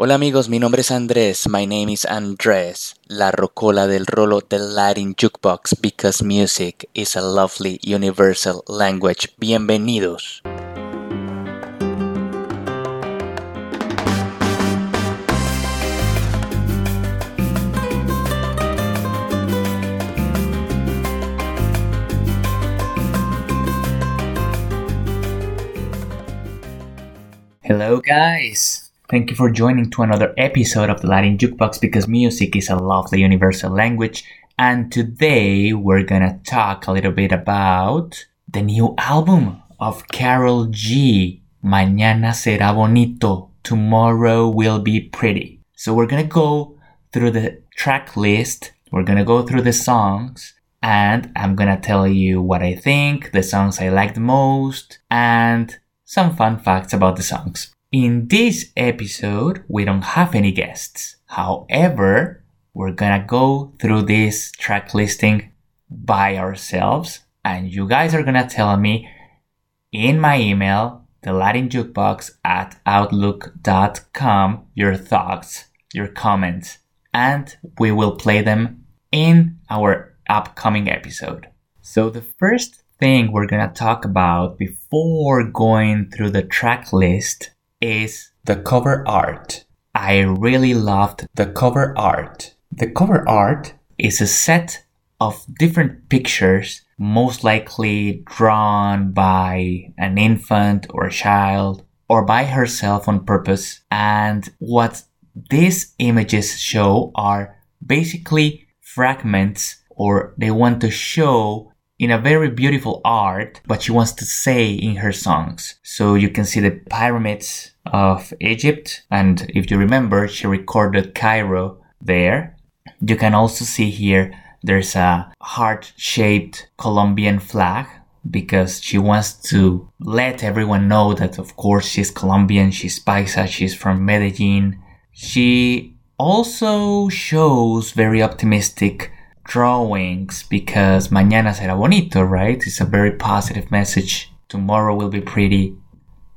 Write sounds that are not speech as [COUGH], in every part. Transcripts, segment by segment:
Hola amigos, mi nombre es Andrés. My name is Andrés. La rocola del rolo del Latin Jukebox because music is a lovely universal language. Bienvenidos. Hello guys. Thank you for joining to another episode of the Latin Jukebox because music is a lovely universal language. And today we're gonna talk a little bit about the new album of Karol G. Mañana será bonito. Tomorrow will be pretty. So we're gonna go through the track list. We're gonna go through the songs and I'm gonna tell you what I think, the songs I like the most, and some fun facts about the songs. In this episode, we don't have any guests. However, we're gonna go through this track listing by ourselves, and you guys are gonna tell me in my email, the Latin Jukebox at outlook.com, your thoughts, your comments, and we will play them in our upcoming episode. So, the first thing we're gonna talk about before going through the track list is the cover art. I really loved the cover art. The cover art is a set of different pictures, most likely drawn by an infant or a child or by herself on purpose. And what these images show are basically fragments or they want to show in a very beautiful art what she wants to say in her songs. So you can see the pyramids of Egypt, and if you remember, she recorded Cairo there. You can also see here there's a heart shaped Colombian flag because she wants to let everyone know that, of course, she's Colombian, she's Paisa, she's from Medellin. She also shows very optimistic drawings because mañana será bonito, right? It's a very positive message. Tomorrow will be pretty.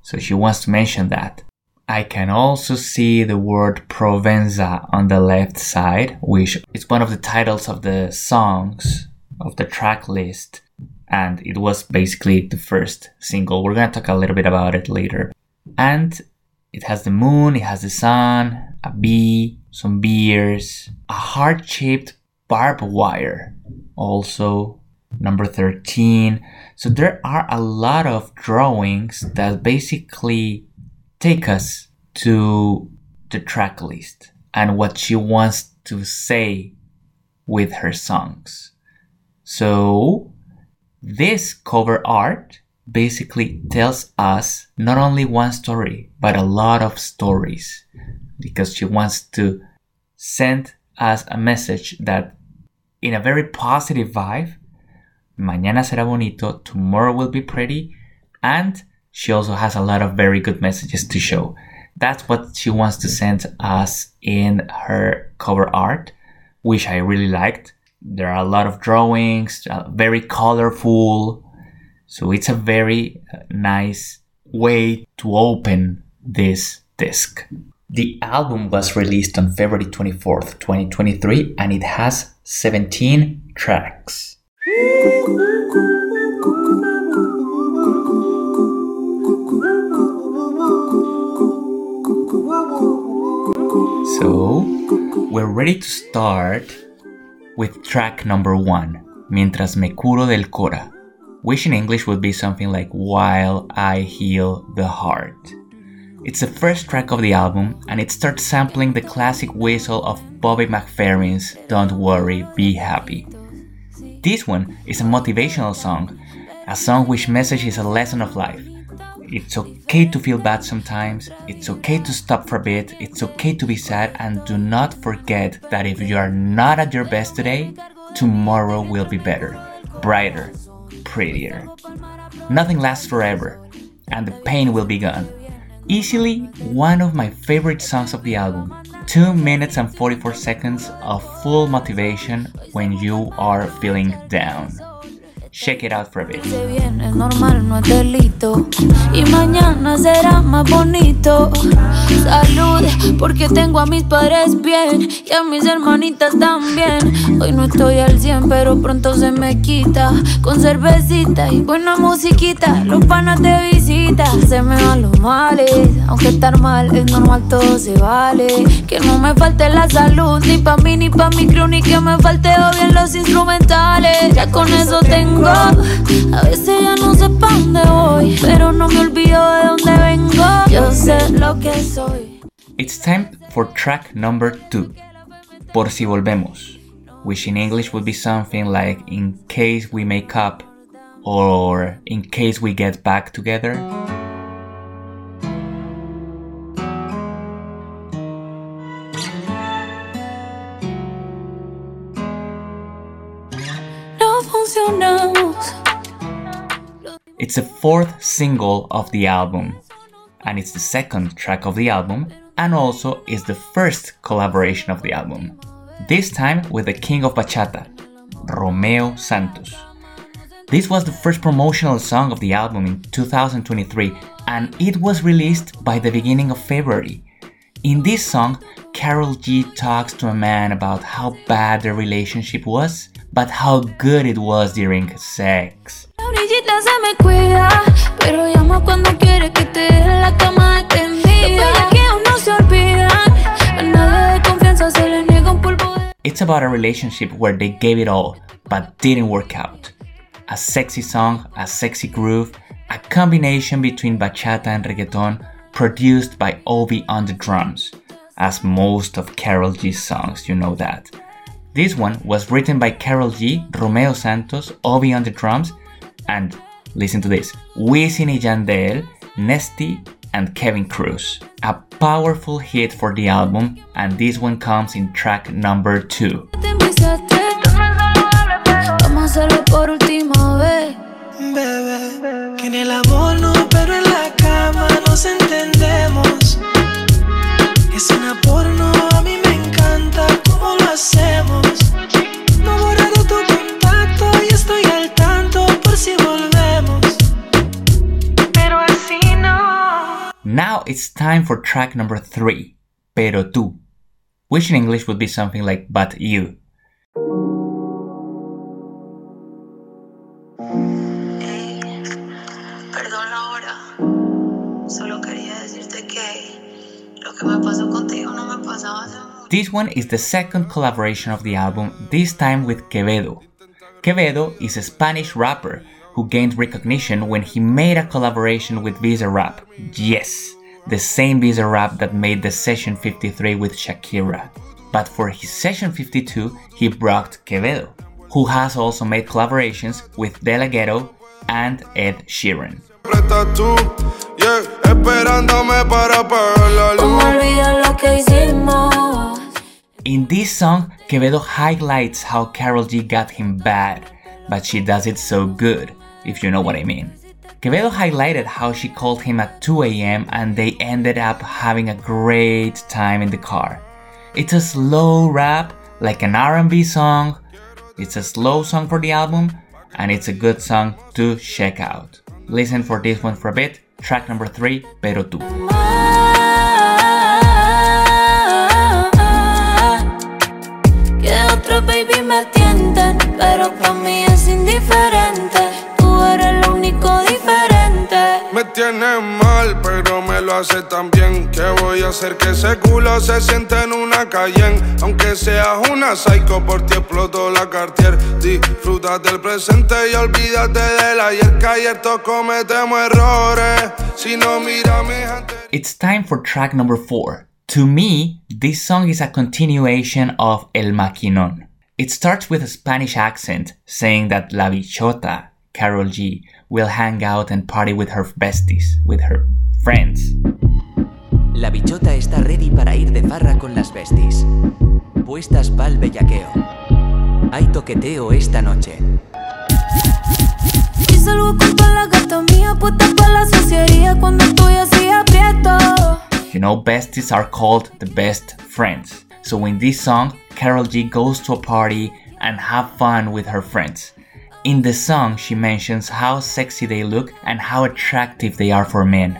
So she wants to mention that. I can also see the word Provenza on the left side, which is one of the titles of the songs of the track list. And it was basically the first single. We're gonna talk a little bit about it later. And it has the moon, it has the sun, a bee, some beers, a heart shaped barbed wire. Also, number 13. So there are a lot of drawings that basically take us to the track list and what she wants to say with her songs. So this cover art basically tells us not only one story, but a lot of stories because she wants to send us a message that in a very positive vibe. Mañana será bonito, tomorrow will be pretty, and she also has a lot of very good messages to show. That's what she wants to send us in her cover art, which I really liked. There are a lot of drawings, uh, very colorful. So it's a very uh, nice way to open this disc. The album was released on February 24th, 2023, and it has 17 tracks. So, we're ready to start with track number one, Mientras me curo del cora, which in English would be something like While I Heal the Heart. It's the first track of the album, and it starts sampling the classic whistle of Bobby McFerrin's Don't Worry, Be Happy. This one is a motivational song, a song which messages a lesson of life. It's okay to feel bad sometimes, it's okay to stop for a bit, it's okay to be sad, and do not forget that if you are not at your best today, tomorrow will be better, brighter, prettier. Nothing lasts forever, and the pain will be gone. Easily one of my favorite songs of the album. 2 minutes and 44 seconds of full motivation when you are feeling down. check it out for a bit. Porque tengo a mis padres bien y a mis hermanitas también. Hoy no estoy al 100, pero pronto se me quita. Con cervecita y buena musiquita. Los panas de visita, se me van los males. Aunque estar mal es normal, todo se vale. Que no me falte la salud, ni pa' mí, ni pa' mi crew, ni que me falte bien los instrumentales. Ya con eso tengo. A veces ya no sé pa' dónde voy, pero no me olvido de dónde vengo. Yo sé lo que soy. It's time for track number two. Por si volvemos. Which in English would be something like in case we make up or in case we get back together. It's the fourth single of the album, and it's the second track of the album, and also is the first collaboration of the album. This time with the king of bachata, Romeo Santos. This was the first promotional song of the album in 2023, and it was released by the beginning of February. In this song, Karol G talks to a man about how bad their relationship was, but how good it was during sex. La brillita se me cuida, pero llama cuando quiere que te deje la cama extendida. Los bellaqueos no se olvidan, a nadie de confianza se le niega un polvo de... It's about a relationship where they gave it all, but didn't work out. A sexy song, a sexy groove, a combination between bachata and reggaeton, produced by Ovy on the drums, as most of Karol G's songs, you know that. This one was written by Karol G, Romeo Santos, Ovy on the drums, and listen to this Wisin y Yandel, Nesty, and Kevin Cruz. A powerful hit for the album, and this one comes in track number 2. Hacerlo por última vez. Bebé, que en el amor no, pero en la cama nos entendemos. Es una porno, a mí me encanta cómo lo hacemos. No he borrado tu contacto y estoy al tanto por si volvemos. Pero así no. Now it's time for track number 3, Pero tú, which in English would be something like But You. This one is the second collaboration of the album, this time with Quevedo. Quevedo is a Spanish rapper who gained recognition when he made a collaboration with Bizarrap. Yes, the same Bizarrap that made the Session 53 with Shakira. But for his Session 52, he brought Quevedo, who has also made collaborations with De La Ghetto and Ed Sheeran. Estás tú, yeah, esperándome para apagar la ¿Cómo luz. olvidar lo que hicimos? In this song, Quevedo highlights how Karol G got him bad, but she does it so good, if you know what I mean. Quevedo highlighted how she called him at 2 a.m. and they ended up having a great time in the car. It's a slow rap, like an R&B song. It's a slow song for the album, and it's a good song to check out. Listen for this one for a bit. Track number 3, Pero tú. Que otros baby me tienten, pero para mí es indiferente. Tú eres lo único diferente. Me tienes mal, pero lo hace tan bien. Que voy a hacer que ese culo se sienta en una. Aunque seas una psycho, por ti exploto la Cartier. Disfruta del presente y olvídate del ayer. Que ayer todos cometemos errores. Si no mira mis anteriores. It's time for track number 4. To me, this song is a continuation of El Maquinón. It starts with a Spanish accent saying that La Bichota, Karol G, will hang out and party with her besties, with her friends. La bichota está ready para ir de farra con las besties. Puestas pa'l bellaqueo. Hay toqueteo esta noche. Y salgo con la gata mía puesta pa' la sociedad cuando estoy así aprieto. You know, besties are called the best friends. So in this song, Karol G goes to a party and have fun with her friends. In the song, she mentions how sexy they look and how attractive they are for men.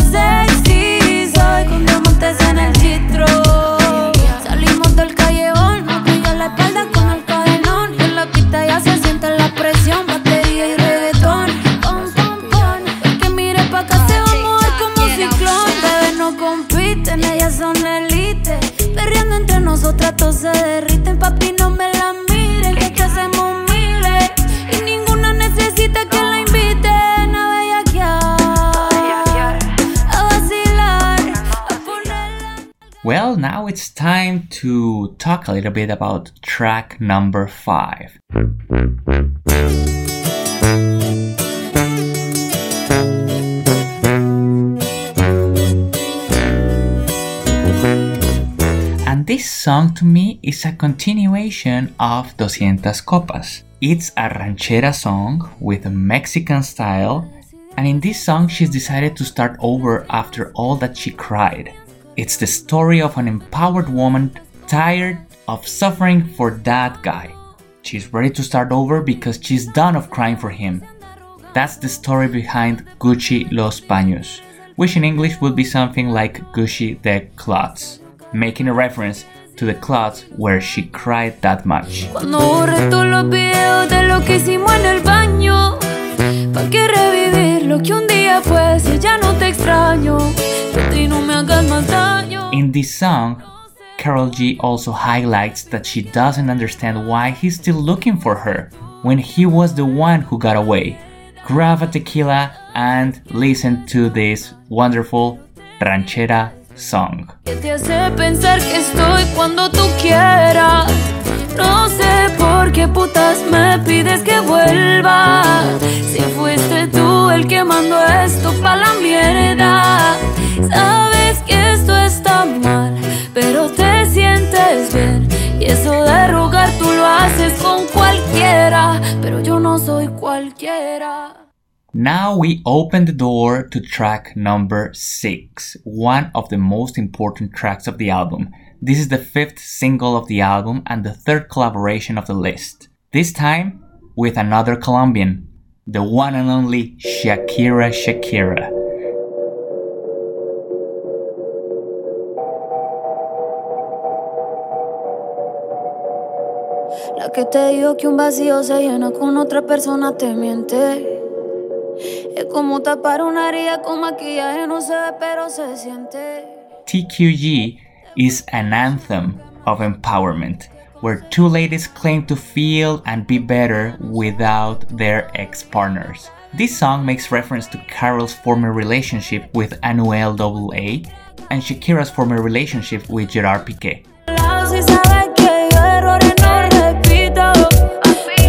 talk a little bit about track number five. And This song to me is a continuation of Doscientas Copas. It's a ranchera song with a Mexican style, and in this song she's decided to start over after all that she cried. It's the story of an empowered woman tired of suffering for that guy. She's ready to start over because she's done of crying for him. That's the story behind Gucci Los Paños, which in English would be something like Gucci the Clots, making a reference to the clots where she cried that much. In this song, Karol G also highlights that she doesn't understand why he's still looking for her when he was the one who got away. Grab a tequila and listen to this wonderful ranchera Song. Qué putas me pides que vuelva. Si fuiste tú el que mandó esto pa' la mierda. Sabes que esto está mal, pero te sientes bien. Y eso de rogar tú lo haces con cualquiera. Pero yo no soy cualquiera. Now we open the door to track number 6, one of the most important tracks of the album. This is the fifth single of the album and the third collaboration of the list. This time with another Colombian, the one and only Shakira Shakira. La que te que un vacío se llena con otra persona te miente. Es como tapar una herida con maquillaje, no se ve, pero se siente. TQG is an anthem of empowerment, where two ladies claim to feel and be better without their ex partners. This song makes reference to Karol's former relationship with Anuel AA and Shakira's former relationship with Gerard Piqué.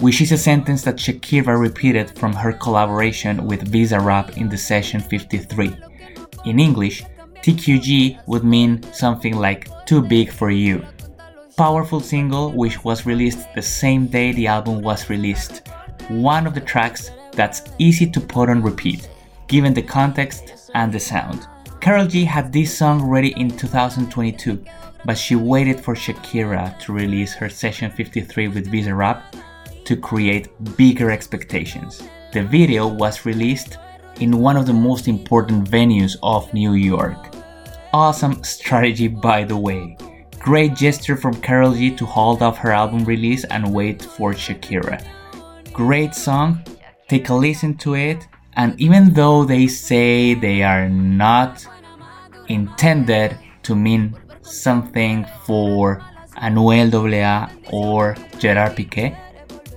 which is a sentence that Shakira repeated from her collaboration with Bizarrap in the session 53. In English, TQG would mean something like too big for you. Powerful single which was released the same day the album was released. One of the tracks that's easy to put on repeat, given the context and the sound. Karol G had this song ready in 2022, but she waited for Shakira to release her Session 53 with Bizarrap to create bigger expectations. The video was released in one of the most important venues of New York. Awesome strategy, by the way. Great gesture from Karol G to hold off her album release and wait for Shakira. Great song, take a listen to it, and even though they say they are not intended to mean something for Anuel AA or Gerard Piqué,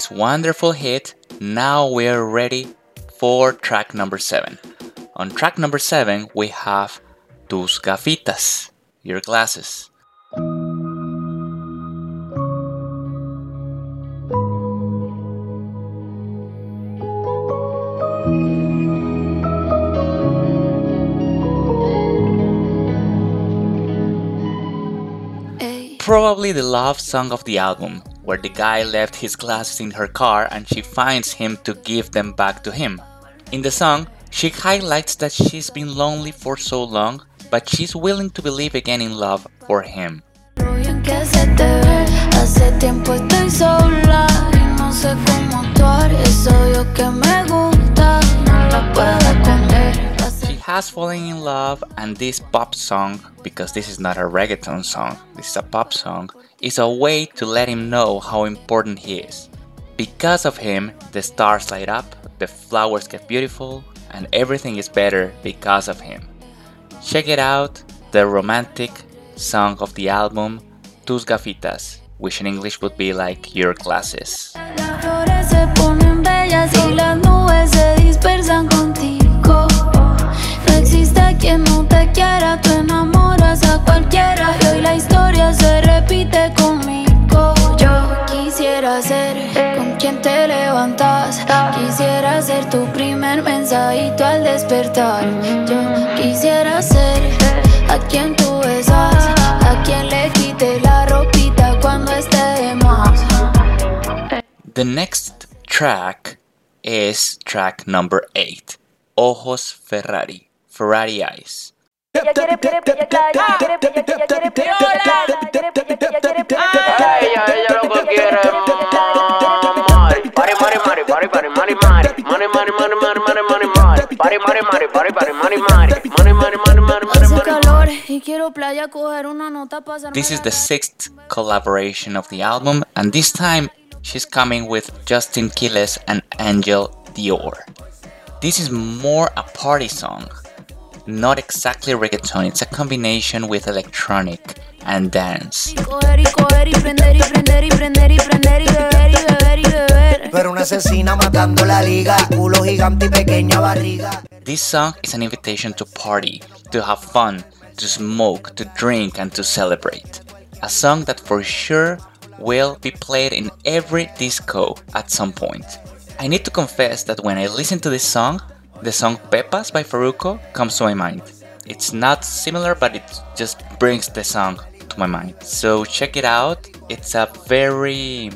this wonderful hit, now we're ready for track number 7. On track number 7, we have Tus gafitas, your glasses. Probably the love song of the album, where the guy left his glasses in her car and she finds him to give them back to him. In the song, she highlights that she's been lonely for so long, but she's willing to believe again in love for him. lo bien que se te ve. Hace tiempo estoy sola y no sé cómo actuar. Es obvio que me gusta, no la puedo esconder. She has fallen in love, and this pop song, because this is not a reggaeton song, this is a pop song, is a way to let him know how important he is. Because of him, the stars light up, the flowers get beautiful, and everything is better because of him. Check it out, the romantic song of the album, Tus Gafitas, which in English would be like your glasses. Quien no te quiera, despertar. Quisiera ser a quien a quien le cuando. The next track is track number 8, Ojos Ferrari, Ferrari Eyes. This is the sixth collaboration of the album, and this time she's coming with Justin Quiles and Angel Dior. This is more a party song, not exactly reggaeton, it's a combination with electronic and dance. Una asesina matando la liga. Culo gigante y pequeña barriga. This song is an invitation to party, to have fun, to smoke, to drink, and to celebrate. A song that for sure will be played in every disco at some point. I need to confess that when I listen to this song, the song Pepas by Farruko comes to my mind. It's not similar, but it just brings the song to my mind. So check it out. It's a very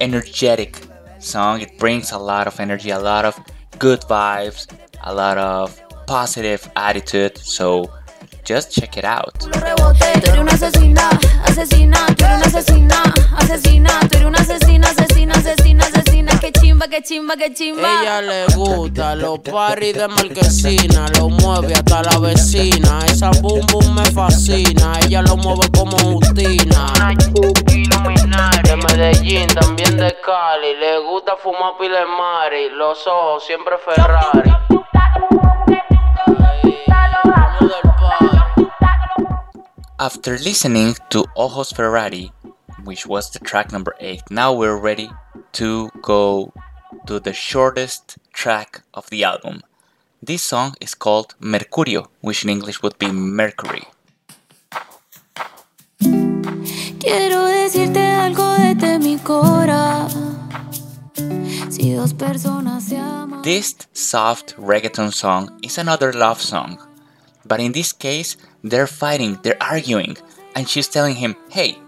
energetic song. It brings a lot of energy, a lot of good vibes, a lot of positive attitude. So just check it out. Rebote, tú eres una asesina, asesina, tú eres una asesina, asesina, tú eres una asesina, asesina, asesina, asesina, que chimba, que chimba, que chimba. Ella le gusta los paris de marquesina, lo mueve hasta la vecina. Esa boom boom me fascina, ella lo mueve como Justina. De Medellín, también de Cali. Le gusta fumar pile mari, los ojos siempre Ferrari. After listening to Ojos Ferrari, which was the track number 8, now we're ready to go to the shortest track of the album. This song is called Mercurio, which in English would be Mercury. Quiero decirte algo desde mi cora. Si dos personas se aman. This soft reggaeton song is another love song. But in this case, they're fighting, they're arguing, and she's telling him, hey,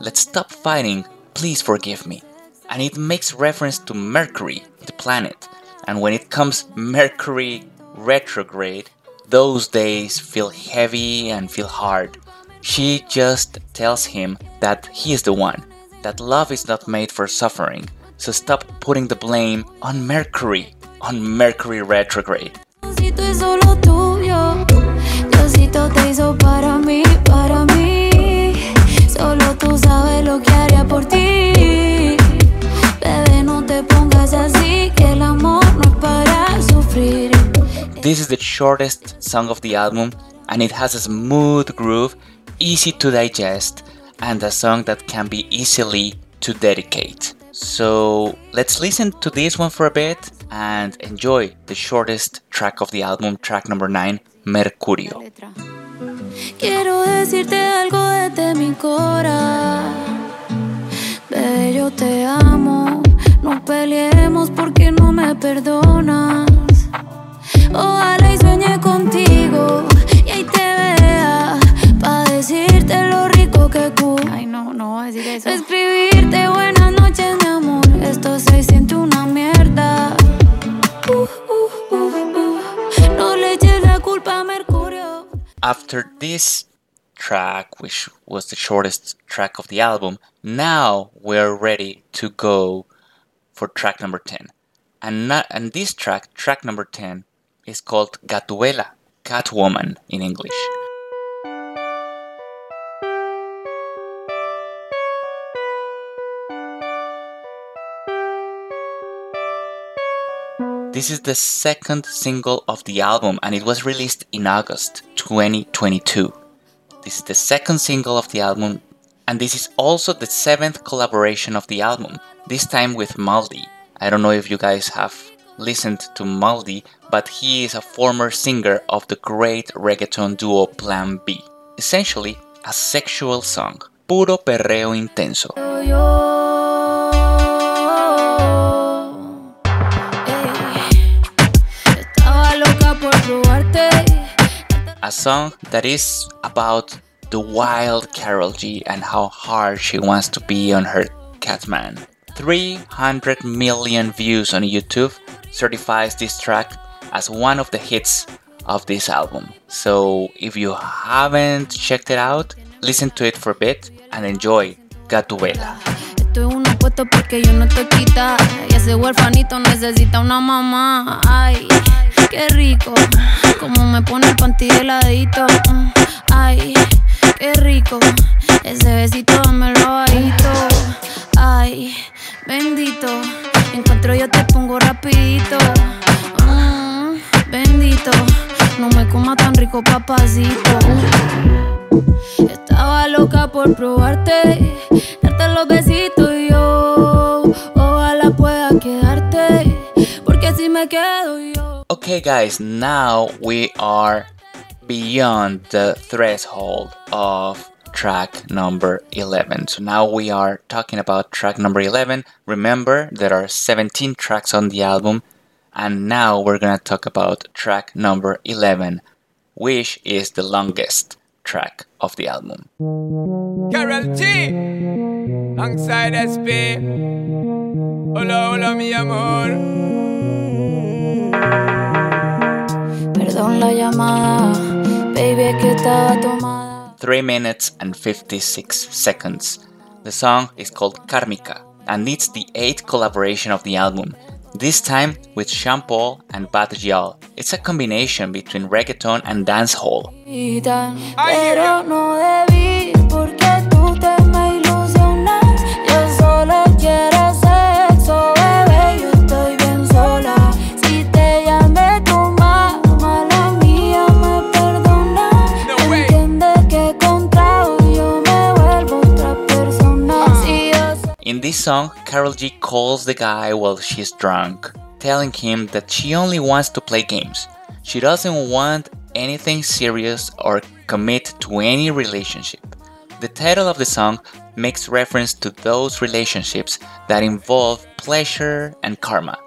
let's stop fighting, please forgive me. And it makes reference to Mercury, the planet. And when it comes Mercury retrograde, those days feel heavy and feel hard. She just tells him that he is the one, that love is not made for suffering. So stop putting the blame on Mercury, on Mercury retrograde. Te hizo para mí, para mí. Solo tú sabes lo que haría por ti. Bebé, no te pongas así, que el amor no es para sufrir. This is the shortest song of the album and it has a smooth groove, easy to digest, and a song that can be easily to dedicate. So let's listen to this one for a bit and enjoy the shortest track of the album, track number 9, Mercurio. Quiero decirte algo desde mi cora. Bebé, yo te amo. No peleemos porque no me perdonas. Ojalá y sueñe contigo y ahí te vea. Pa' decirte lo rico que cu. Ay, no, no voy a decir eso. Escribirte buenas noches, mi amor. Esto se siente una mierda. Uh, After this track, which was the shortest track of the album, now we're ready to go for track number 10. And, not, and this track, track number 10, is called Gatúbela, Catwoman in English. This is the second single of the album and it was released in August 2022. This is the second single of the album and this is also the seventh collaboration of the album, this time with Maldy. I don't know if you guys have listened to Maldy, but he is a former singer of the great reggaeton duo Plan B. Essentially, a sexual song. Puro perreo intenso. Song that is about the wild Karol G and how hard she wants to be on her Catman. 300 million views on YouTube certifies this track as one of the hits of this album. So if you haven't checked it out, listen to it for a bit and enjoy Gatúbela. Esto es un apuesto porque yo no te quita. Y ese huerfanito necesita una mamá. Ay, qué rico. Como me pone el panty de ladito. Mm, Ay, qué rico. Ese besito dámelo bajito. Ay, bendito. Encuentro yo te pongo rapidito. Mm, bendito. No me coma tan rico, papacito. Estaba loca por probarte, darte los besitos quedo yo. Okay, guys, now we are beyond the threshold of track number 11. So now we are talking about track number 11. Remember, there are 17 tracks on the album, and now we're gonna talk about track number 11, which is the longest track of the album. Karol G. Alongside SP. Hola, hola, mi amor. Perdón la llamada, baby, es que estaba tomada. 3 minutes and 56 seconds. The song is called Karmika and it's the eighth collaboration of the album, this time with Sean Paul and Bad Gyal. It's a combination between reggaeton and dancehall. In this song, Karol G calls the guy while she's drunk, telling him that she only wants to play games. She doesn't want anything serious or commit to any relationship. The title of the song makes reference to those relationships that involve pleasure and karma.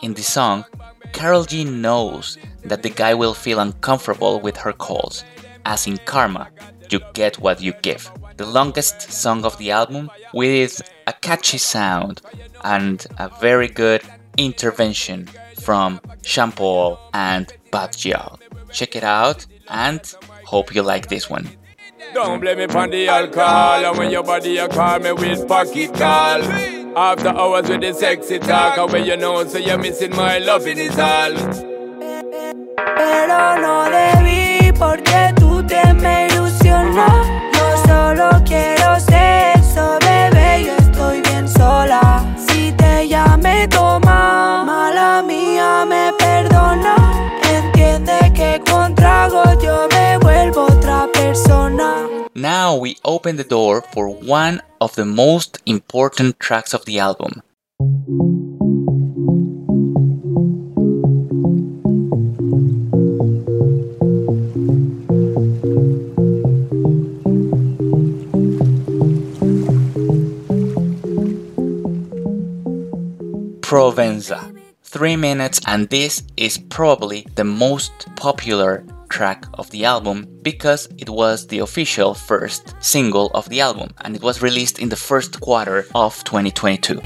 In the song, Karol G knows that the guy will feel uncomfortable with her calls, as in Karma, you get what you give. The longest song of the album with a catchy sound and a very good intervention from Sean Paul and Bad Gyal. Check it out and hope you like this one. Don't blame me for the alcohol And when your body you call me with pocket call After hours with the sexy talk And when you know so you're missing my love in is all Pero no debí porque tú te me Now we open the door for one of the most important tracks of the album. Provenza. 3 minutes, and this is probably the most popular track of the album because it was the official first single of the album and it was released in the first quarter of 2022.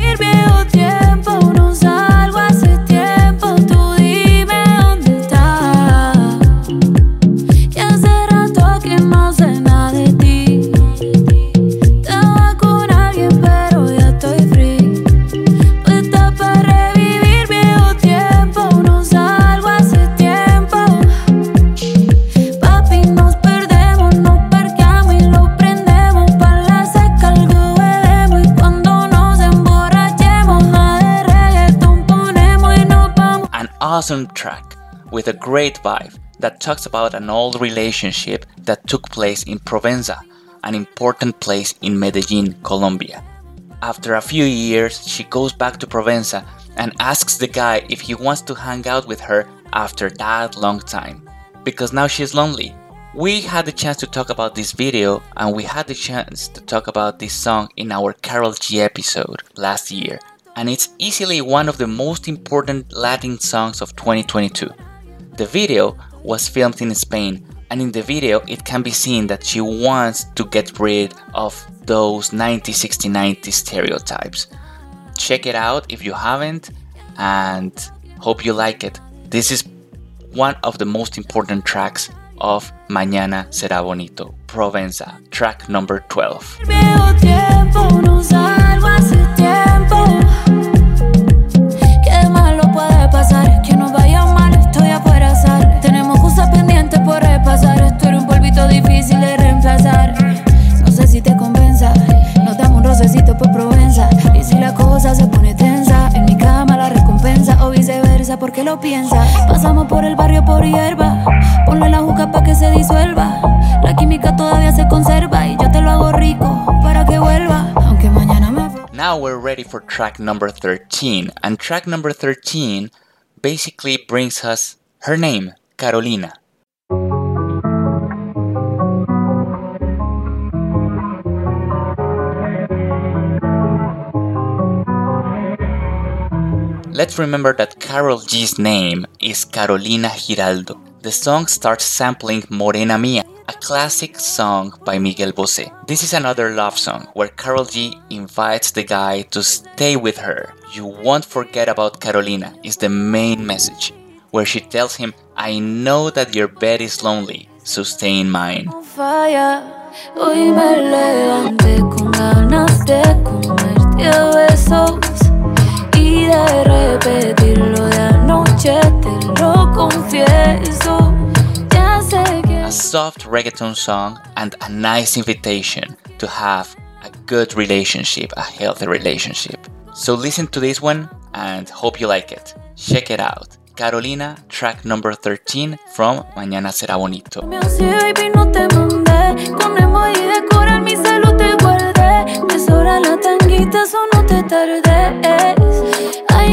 Awesome track with a great vibe that talks about an old relationship that took place in Provenza, an important place in Medellin, Colombia. After a few years, she goes back to Provenza and asks the guy if he wants to hang out with her after that long time, because now she's lonely. We had the chance to talk about this video and we had the chance to talk about this song in our Karol G episode last year, and it's easily one of the most important Latin songs of 2022. The video was filmed in Spain, and in the video, it can be seen that she wants to get rid of those 90 60 90 stereotypes. Check it out if you haven't, and hope you like it. This is one of the most important tracks of Mañana Será Bonito, Provenza, track number 12. Difícil de reemplazar. No sé si te convenza. Nos damos un rocecito por Provenza. Y si la cosa se pone tensa, en mi cama la recompensa o viceversa, porque lo piensas. Pasamos por el barrio por hierba. Ponle la juca pa' que se disuelva. La química todavía se conserva y yo te lo hago rico para que vuelva. Aunque mañana me Now we're ready for track number 13, and track number 13 basically brings us her name, Carolina. Let's remember that Karol G's name is Carolina Giraldo. The song starts sampling Morena Mia, a classic song by Miguel Bosé. This is another love song where Karol G invites the guy to stay with her. You won't forget about Carolina is the main message, where she tells him, I know that your bed is lonely, so stay in mine. Falla. Hoy me levanté con ganas de a besos y de repetirlo de anoche, te lo confieso. Ya sé que A soft reggaeton song and a nice invitation to have a good relationship, a healthy relationship. So listen to this one and hope you like it. Check it out. Carolina, track number 13 from Mañana Será Bonito. me hace baby no te mandé con emoji de coral mi celu te guardé. Me sobra la tanguita, eso no te tardes.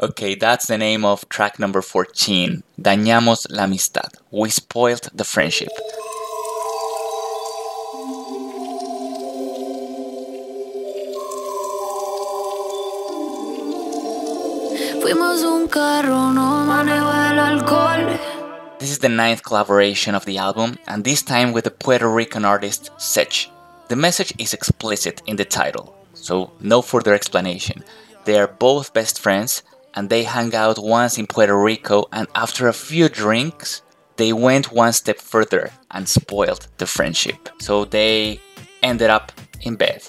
okay, that's the name of track number 14. Dañamos la amistad. We spoiled the friendship. Fuimos un carro, no manejo el alcohol. This is the ninth collaboration of the album, and this time with the Puerto Rican artist Sech. The message is explicit in the title, so no further explanation. They are both best friends, and they hung out once in Puerto Rico, and after a few drinks, they went one step further and spoiled the friendship. So they ended up in bed.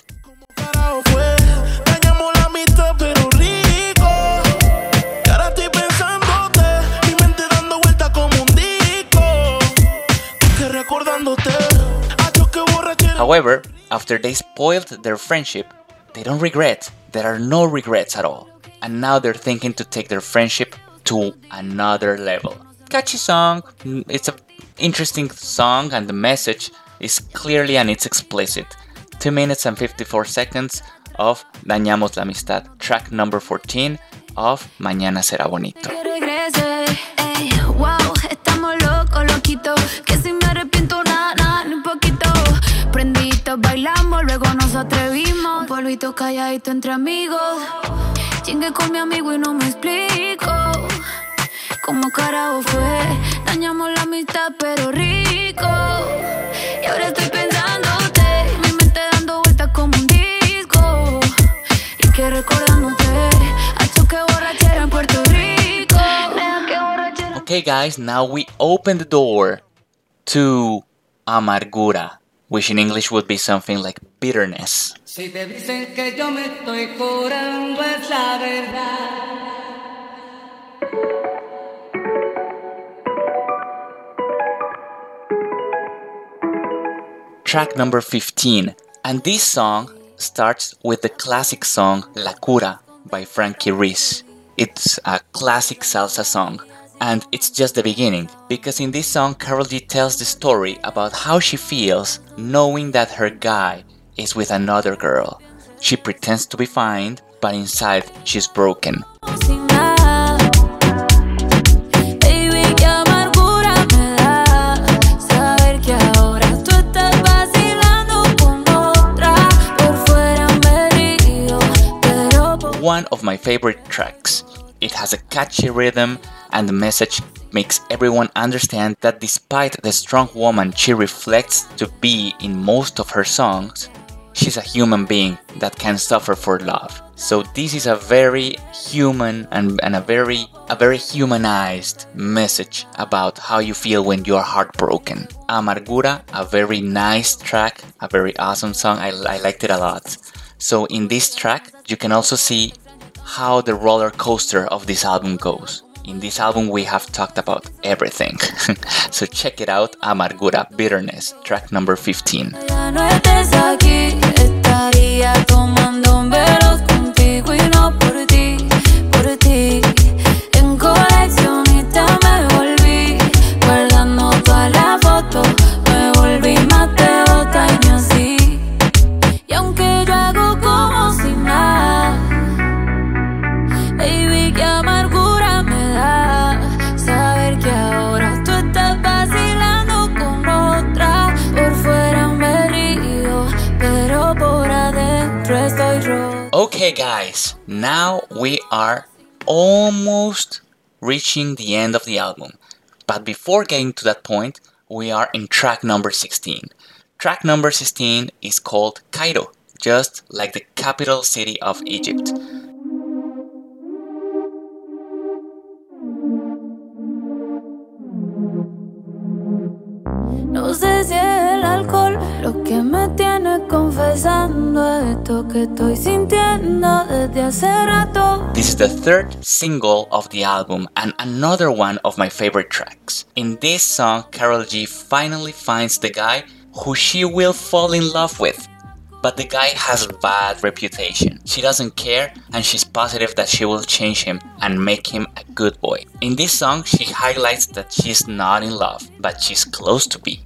However, after they spoiled their friendship, they don't regret. There are no regrets at all. And now they're thinking to take their friendship to another level. Catchy song, mm, it's an interesting song, and the message is clearly and it's explicit. 2 minutes and 54 seconds of Dañamos la Amistad, track number 14 of Mañana Será Bonito. Bailamos, luego nos atrevimos. Un polvito calladito entre amigos. Chingue con mi amigo y no me explico. Como carajo fue, dañamos la amistad, pero rico. Y ahora estoy pensándote, mi mente dando vueltas como un disco. Y que recordándote, a que borrachera en Puerto Rico. Okay, guys, now we open the door to amargura, which in English would be something like bitterness. Si te dicen que yo me estoy curando es la verdad. Track number 15, and this song starts with the classic song La Cura by Frankie Ruiz. It's a classic salsa song, and it's just the beginning because in this song, Karol G tells the story about how she feels knowing that her guy is with another girl. She pretends to be fine, but inside she's broken. Sin nada. Baby, qué amargura me da saber que ahora tú estás vacilando con otra. Por fuera me río, pero por one of my favorite tracks. It has a catchy rhythm, and the message makes everyone understand that despite the strong woman she reflects to be in most of her songs, she's a human being that can suffer for love. So this is a very human and, and a very a very humanized message about how you feel when you are heartbroken. Amargura, a very nice track, a very awesome song. I, I liked it a lot. So in this track, you can also see how the roller coaster of this album goes. In this album, we have talked about everything. [LAUGHS] so check it out Amargura, Bitterness, track number 15. Reaching the end of the album. But before getting to that point, we are in track number 16. Track number 16 is called Cairo, just like the capital city of Egypt. Lo que me tiene confesando esto que estoy sintiendo desde hace rato. This is the third single of the album and another one of my favorite tracks. In this song, Karol G finally finds the guy who she will fall in love with. But the guy has a bad reputation. She doesn't care and she's positive that she will change him and make him a good boy. In this song, she highlights that she's not in love, but she's close to be.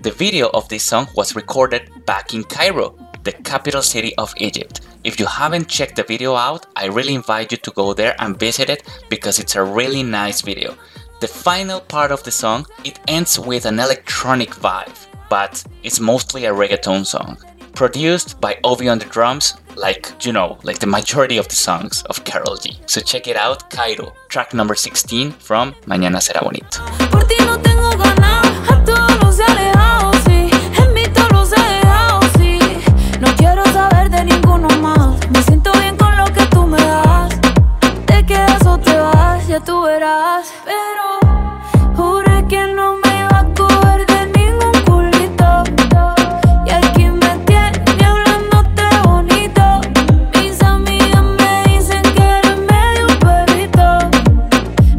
The video of this song was recorded back in Cairo, the capital city of Egypt. If you haven't checked the video out, I really invite you to go there and visit it because it's a really nice video. The final part of the song, it ends with an electronic vibe, but it's mostly a reggaeton song. Produced by Ovy on the drums, like you know, like the majority of the songs of Karol G. So check it out, Cairo, track number 16 from Mañana Será Bonito. Ya tú verás. Pero juré que no me iba a coger de ningún culito. Y aquí me tiene hablándote bonito. Mis amigas me dicen que eres medio perrito.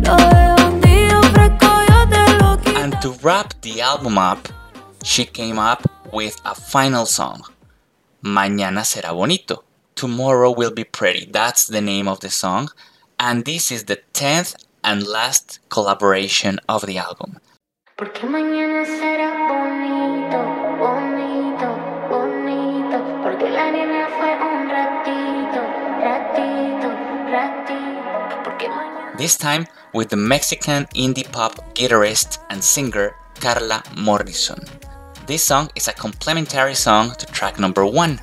Lo de bandido fresco yo te lo quito. And to wrap the album up, she came up with a final song, Mañana será bonito. Tomorrow will be pretty. That's the name of the song. And this is the 10th and last collaboration of the album. This time with the Mexican indie pop guitarist and singer Carla Morrison. This song is a complementary song to track number 1,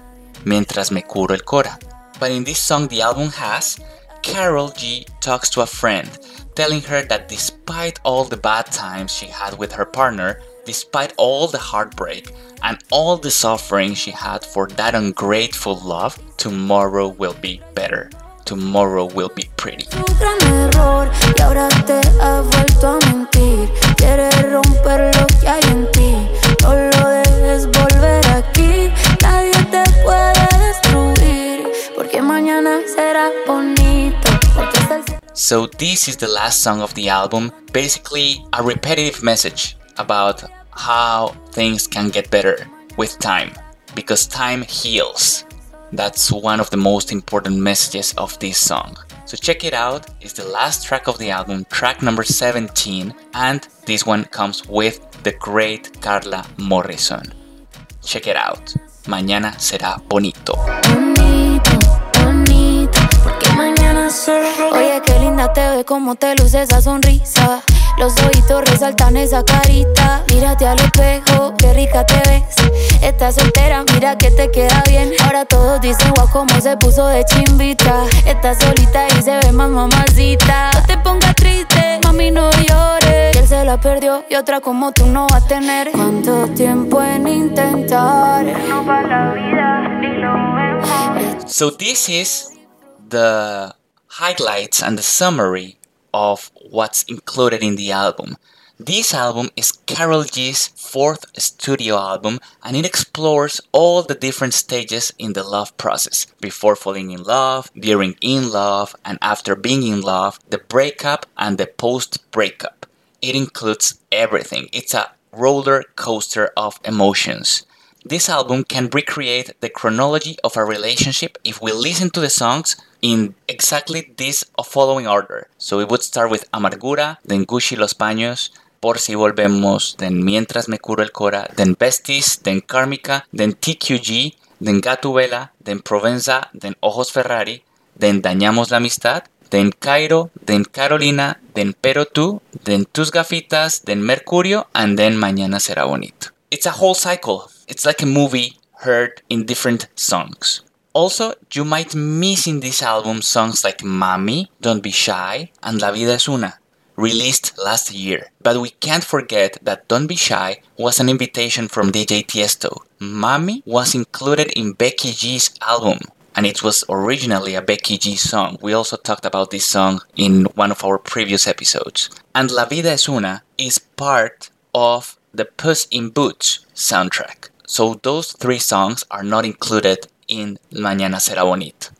Mientras me curo el cora. But in this song, the album has Karol G talks to a friend, telling her that despite all the bad times she had with her partner, despite all the heartbreak and all the suffering she had for that ungrateful love, tomorrow will be better. Tomorrow will be pretty. So, this is the last song of the album, basically a repetitive message about how things can get better with time, because time heals. That's one of the most important messages of this song. So, check it out, it's the last track of the album, track number 17, and this one comes with the great Carla Morrison. Check it out. Mañana será bonito. Oye, qué linda te ve como te luce esa sonrisa. Los ojitos resaltan esa carita. Mírate al espejo, qué rica te ves. Estás soltera, mira que te queda bien. Ahora todos dicen guau como se puso de chimbita. Estás solita y se ve más mamacita. No te pongas triste, mami no llores. Él se la perdió y otra como tú no va a tener. ¿Cuánto tiempo en intentar? No va la vida, ni lo vemos. So this is the highlights and the summary of what's included in the album. This album is Karol G's fourth studio album and it explores all the different stages in the love process before falling in love, during in love, and after being in love, the breakup and the post breakup. It includes everything. It's a roller coaster of emotions. This album can recreate the chronology of a relationship if we listen to the songs in exactly this following order. So we would start with Amargura, then Gucci Los Paños, Por si volvemos, then Mientras me curo el cora, then Besties, then Karmika, then TQG, then Gatúbela, then Provenza, then Ojos Ferrari, then Dañamos la Amistad, then Cairo, then Carolina, then Pero tú, then Tus Gafitas, then Mercurio, and then Mañana será bonito. It's a whole cycle. It's like a movie heard in different songs. Also, you might miss in this album songs like Mami, Don't Be Shy, and La Vida es Una, released last year. But we can't forget that Don't Be Shy was an invitation from DJ Tiesto. Mami was included in Becky G's album, and it was originally a Becky G song. We also talked about this song in one of our previous episodes. And La Vida es Una is part of the Puss in Boots soundtrack. So those three songs are not included in Mañana Será Bonito,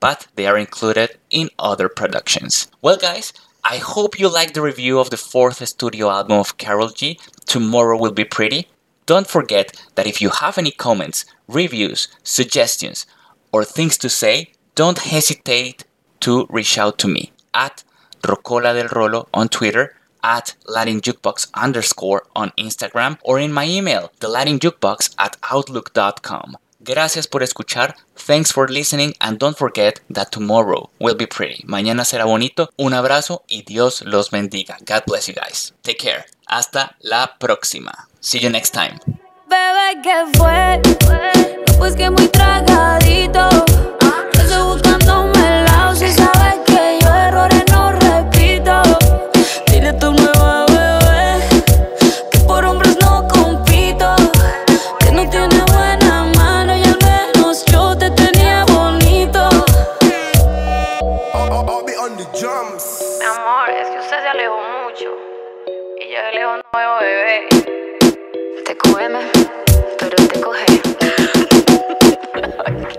but they are included in other productions. Well, guys, I hope you liked the review of the fourth studio album of Karol G. Tomorrow Will Be Pretty. Don't forget that if you have any comments, reviews, suggestions, or things to say, don't hesitate to reach out to me at Rockola del Rolo on Twitter, at Latin Jukebox underscore on Instagram, or in my email, the Latin Jukebox at outlook.com. Gracias por escuchar. Thanks for listening and don't forget that tomorrow will be pretty. Mañana será bonito. Un abrazo y Dios los bendiga. God bless you guys. Take care. Hasta la próxima. See you next time. Bebé, ¿qué fue? nuevo bebé. Te cogeme, pero te coge. [LAUGHS]